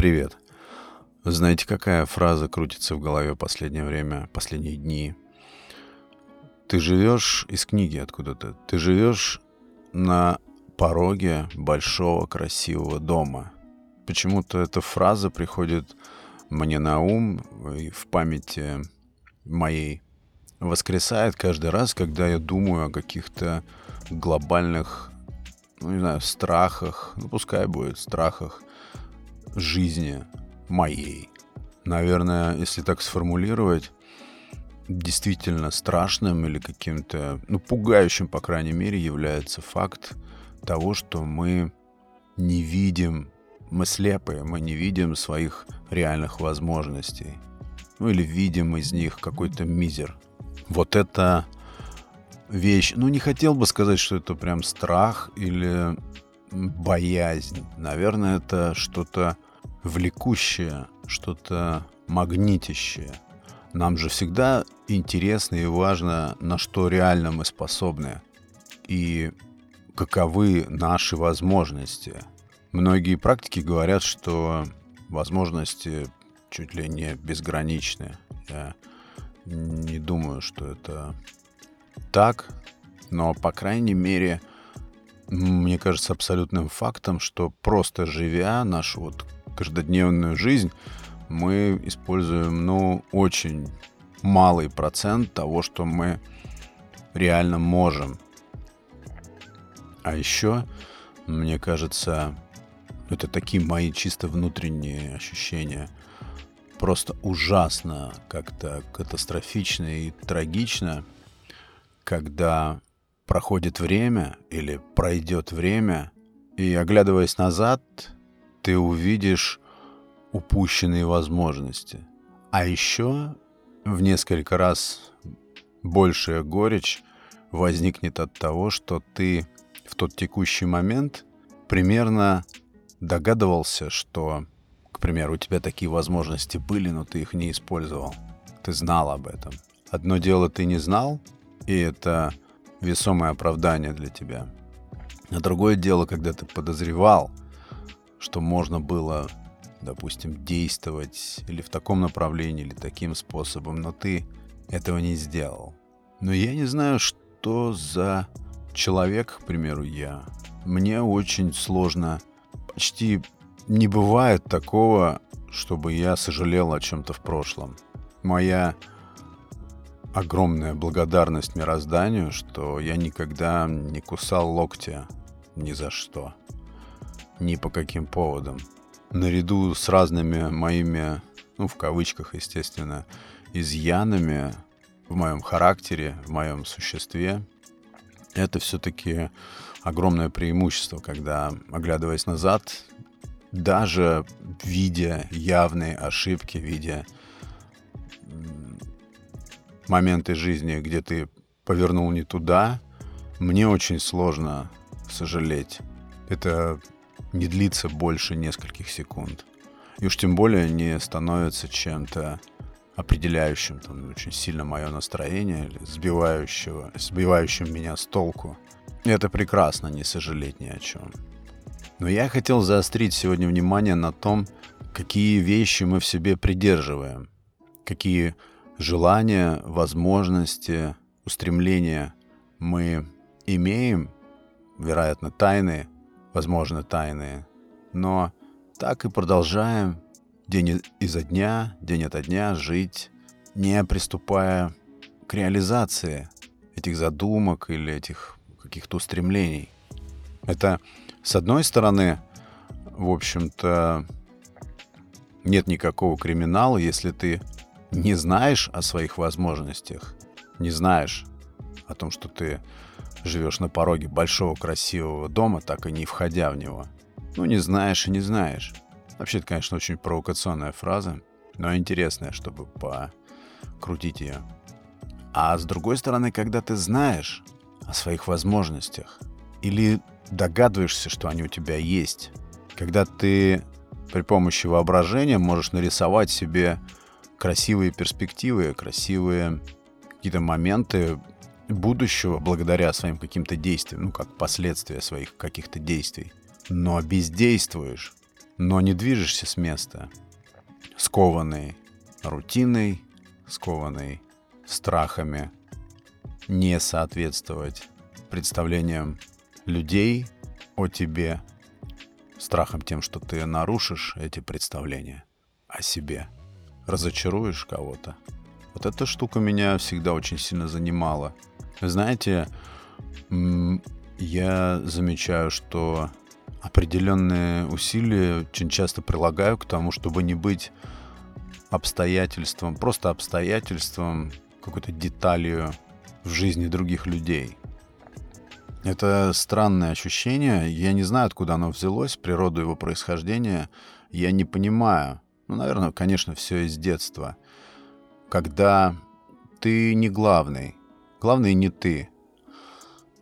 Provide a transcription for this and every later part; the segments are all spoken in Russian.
Привет. Знаете, какая фраза крутится в голове последнее время, последние дни? Ты живешь из книги откуда-то. Ты живешь на пороге большого красивого дома. Почему-то эта фраза приходит мне на ум и в памяти моей воскресает каждый раз, когда я думаю о каких-то глобальных, ну, не знаю, страхах, ну, пускай будет, страхах жизни моей. Наверное, если так сформулировать, действительно страшным или каким-то, ну, пугающим, по крайней мере, является факт того, что мы не видим, мы слепые, мы не видим своих реальных возможностей. Ну, или видим из них какой-то мизер. Вот это вещь, ну, не хотел бы сказать, что это прям страх или боязнь. Наверное, это что-то влекущее, что-то магнитящее. Нам же всегда интересно и важно, на что реально мы способны и каковы наши возможности. Многие практики говорят, что возможности чуть ли не безграничны. Я не думаю, что это так, но, по крайней мере, мне кажется абсолютным фактом, что просто живя нашу вот каждодневную жизнь, мы используем, ну, очень малый процент того, что мы реально можем. А еще, мне кажется, это такие мои чисто внутренние ощущения. Просто ужасно, как-то катастрофично и трагично, когда проходит время или пройдет время, и оглядываясь назад, ты увидишь упущенные возможности. А еще в несколько раз большая горечь возникнет от того, что ты в тот текущий момент примерно догадывался, что, к примеру, у тебя такие возможности были, но ты их не использовал. Ты знал об этом. Одно дело ты не знал, и это весомое оправдание для тебя. А другое дело, когда ты подозревал, что можно было, допустим, действовать или в таком направлении, или таким способом, но ты этого не сделал. Но я не знаю, что за человек, к примеру, я. Мне очень сложно, почти не бывает такого, чтобы я сожалел о чем-то в прошлом. Моя огромная благодарность мирозданию, что я никогда не кусал локтя ни за что ни по каким поводам. Наряду с разными моими, ну, в кавычках, естественно, изъянами в моем характере, в моем существе, это все-таки огромное преимущество, когда, оглядываясь назад, даже видя явные ошибки, видя моменты жизни, где ты повернул не туда, мне очень сложно сожалеть. Это не длится больше нескольких секунд. И уж тем более не становится чем-то определяющим там, очень сильно мое настроение или сбивающего, сбивающим меня с толку. И это прекрасно, не сожалеть ни о чем. Но я хотел заострить сегодня внимание на том, какие вещи мы в себе придерживаем, какие желания, возможности, устремления мы имеем, вероятно, тайные, возможно, тайные. Но так и продолжаем день изо дня, день ото дня жить, не приступая к реализации этих задумок или этих каких-то устремлений. Это, с одной стороны, в общем-то, нет никакого криминала, если ты не знаешь о своих возможностях, не знаешь о том, что ты живешь на пороге большого красивого дома, так и не входя в него. Ну, не знаешь и не знаешь. Вообще, это, конечно, очень провокационная фраза, но интересная, чтобы покрутить ее. А с другой стороны, когда ты знаешь о своих возможностях или догадываешься, что они у тебя есть, когда ты при помощи воображения можешь нарисовать себе красивые перспективы, красивые какие-то моменты, будущего благодаря своим каким-то действиям, ну, как последствия своих каких-то действий. Но бездействуешь, но не движешься с места, скованный рутиной, скованный страхами не соответствовать представлениям людей о тебе, страхом тем, что ты нарушишь эти представления о себе, разочаруешь кого-то. Вот эта штука меня всегда очень сильно занимала. Знаете, я замечаю, что определенные усилия очень часто прилагаю к тому, чтобы не быть обстоятельством, просто обстоятельством, какой-то деталью в жизни других людей. Это странное ощущение. Я не знаю, откуда оно взялось, природу его происхождения. Я не понимаю. Ну, наверное, конечно, все из детства. Когда ты не главный. Главный не ты.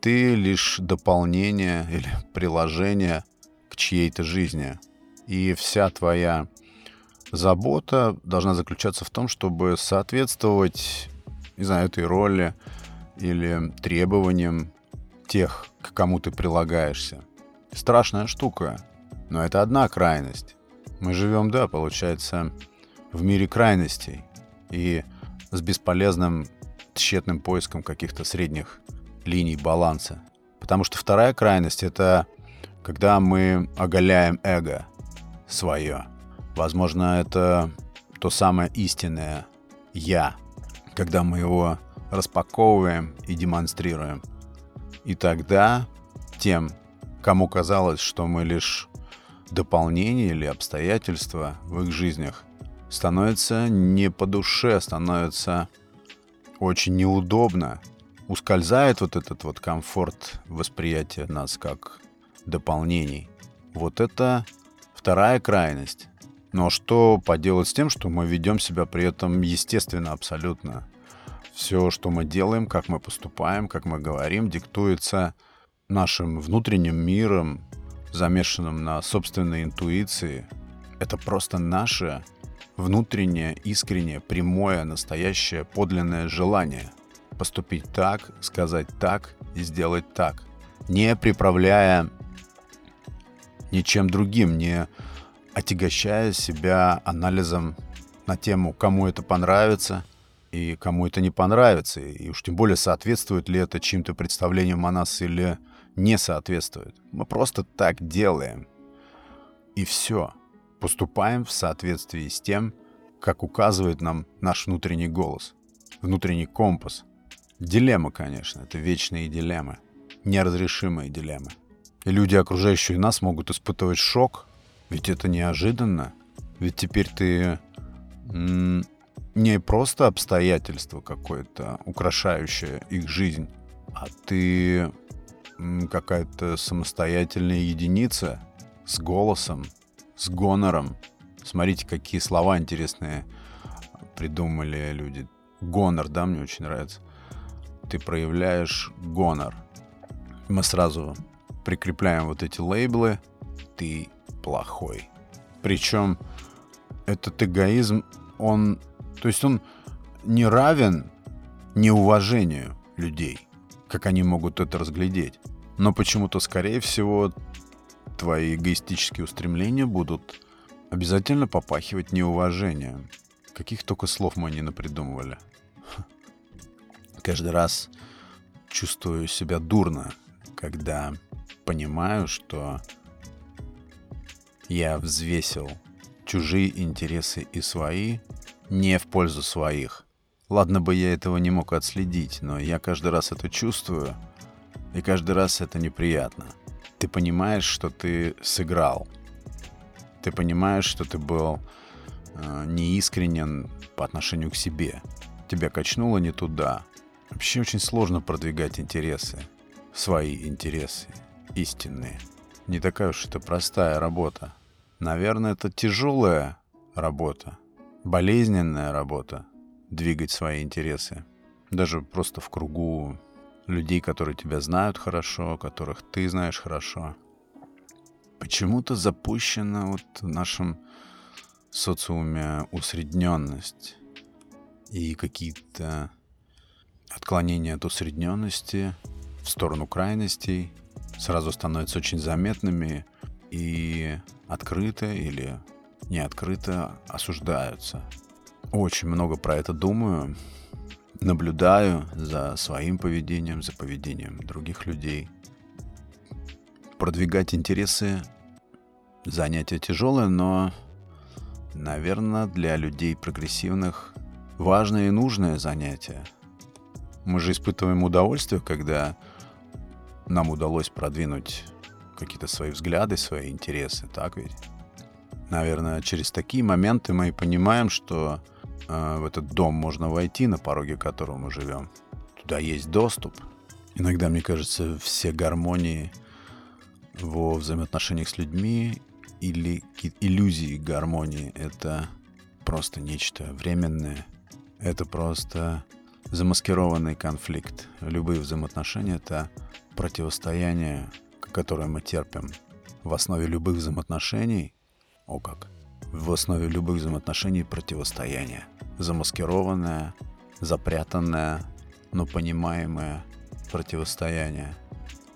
Ты лишь дополнение или приложение к чьей-то жизни. И вся твоя забота должна заключаться в том, чтобы соответствовать, не знаю, этой роли или требованиям тех, к кому ты прилагаешься. Страшная штука, но это одна крайность. Мы живем, да, получается, в мире крайностей и с бесполезным тщетным поиском каких-то средних линий баланса. Потому что вторая крайность — это когда мы оголяем эго свое. Возможно, это то самое истинное «я», когда мы его распаковываем и демонстрируем — и тогда тем, кому казалось, что мы лишь дополнение или обстоятельства в их жизнях, становится не по душе, становится очень неудобно. Ускользает вот этот вот комфорт восприятия нас как дополнений. Вот это вторая крайность. Но что поделать с тем, что мы ведем себя при этом естественно абсолютно? Все, что мы делаем, как мы поступаем, как мы говорим, диктуется нашим внутренним миром, замешанным на собственной интуиции. Это просто наше внутреннее, искреннее, прямое, настоящее, подлинное желание поступить так, сказать так и сделать так, не приправляя ничем другим, не отягощая себя анализом на тему, кому это понравится – и кому это не понравится, и уж тем более соответствует ли это чьим-то представлениям о нас или не соответствует. Мы просто так делаем. И все. Поступаем в соответствии с тем, как указывает нам наш внутренний голос, внутренний компас. Дилемма, конечно, это вечные дилеммы, неразрешимые дилеммы. И люди, окружающие нас, могут испытывать шок, ведь это неожиданно. Ведь теперь ты не просто обстоятельство какое-то, украшающее их жизнь, а ты какая-то самостоятельная единица с голосом, с гонором. Смотрите, какие слова интересные придумали люди. Гонор, да, мне очень нравится. Ты проявляешь гонор. Мы сразу прикрепляем вот эти лейблы. Ты плохой. Причем этот эгоизм, он то есть он не равен неуважению людей, как они могут это разглядеть. Но почему-то, скорее всего, твои эгоистические устремления будут обязательно попахивать неуважением. Каких только слов мы не напридумывали. Каждый раз чувствую себя дурно, когда понимаю, что я взвесил чужие интересы и свои не в пользу своих. Ладно бы я этого не мог отследить, но я каждый раз это чувствую, и каждый раз это неприятно. Ты понимаешь, что ты сыграл. Ты понимаешь, что ты был э, неискренен по отношению к себе. Тебя качнуло не туда. Вообще очень сложно продвигать интересы. Свои интересы. Истинные. Не такая уж это простая работа. Наверное, это тяжелая работа болезненная работа двигать свои интересы. Даже просто в кругу людей, которые тебя знают хорошо, которых ты знаешь хорошо. Почему-то запущена вот в нашем социуме усредненность и какие-то отклонения от усредненности в сторону крайностей сразу становятся очень заметными и открыто или не открыто осуждаются. Очень много про это думаю, наблюдаю за своим поведением, за поведением других людей. Продвигать интересы – занятие тяжелое, но, наверное, для людей прогрессивных важное и нужное занятие. Мы же испытываем удовольствие, когда нам удалось продвинуть какие-то свои взгляды, свои интересы, так ведь? Наверное, через такие моменты мы и понимаем, что в этот дом можно войти, на пороге которого мы живем. Туда есть доступ. Иногда, мне кажется, все гармонии во взаимоотношениях с людьми или иллюзии гармонии — это просто нечто временное. Это просто замаскированный конфликт. Любые взаимоотношения — это противостояние, которое мы терпим. В основе любых взаимоотношений, о как, в основе любых взаимоотношений противостояние. Замаскированное, запрятанное, но понимаемое противостояние.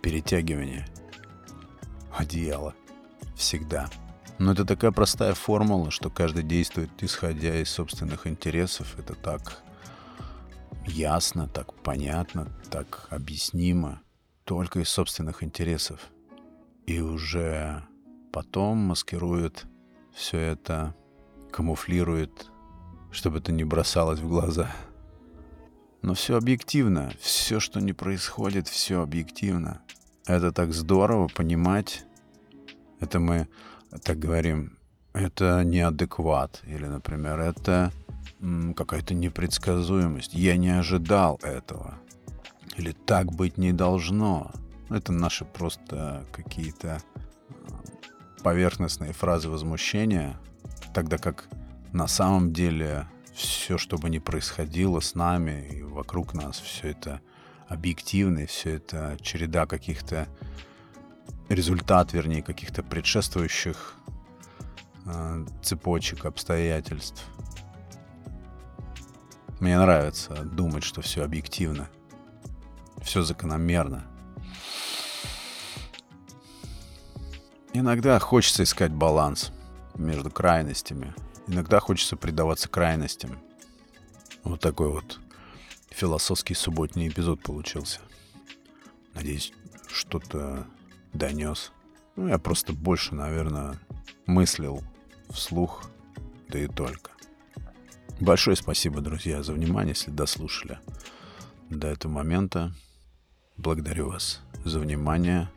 Перетягивание. Одеяло. Всегда. Но это такая простая формула, что каждый действует исходя из собственных интересов. Это так ясно, так понятно, так объяснимо, только из собственных интересов. И уже потом маскирует все это, камуфлирует, чтобы это не бросалось в глаза. Но все объективно, все, что не происходит, все объективно. Это так здорово понимать. Это мы так говорим, это неадекват. Или, например, это какая-то непредсказуемость. Я не ожидал этого. Или так быть не должно. Это наши просто какие-то поверхностные фразы возмущения, тогда как на самом деле все, что бы ни происходило с нами и вокруг нас, все это объективно, и все это череда каких-то результат, вернее, каких-то предшествующих э, цепочек обстоятельств. Мне нравится думать, что все объективно, все закономерно. Иногда хочется искать баланс между крайностями. Иногда хочется предаваться крайностям. Вот такой вот философский субботний эпизод получился. Надеюсь, что-то донес. Ну, я просто больше, наверное, мыслил вслух, да и только. Большое спасибо, друзья, за внимание, если дослушали до этого момента. Благодарю вас за внимание.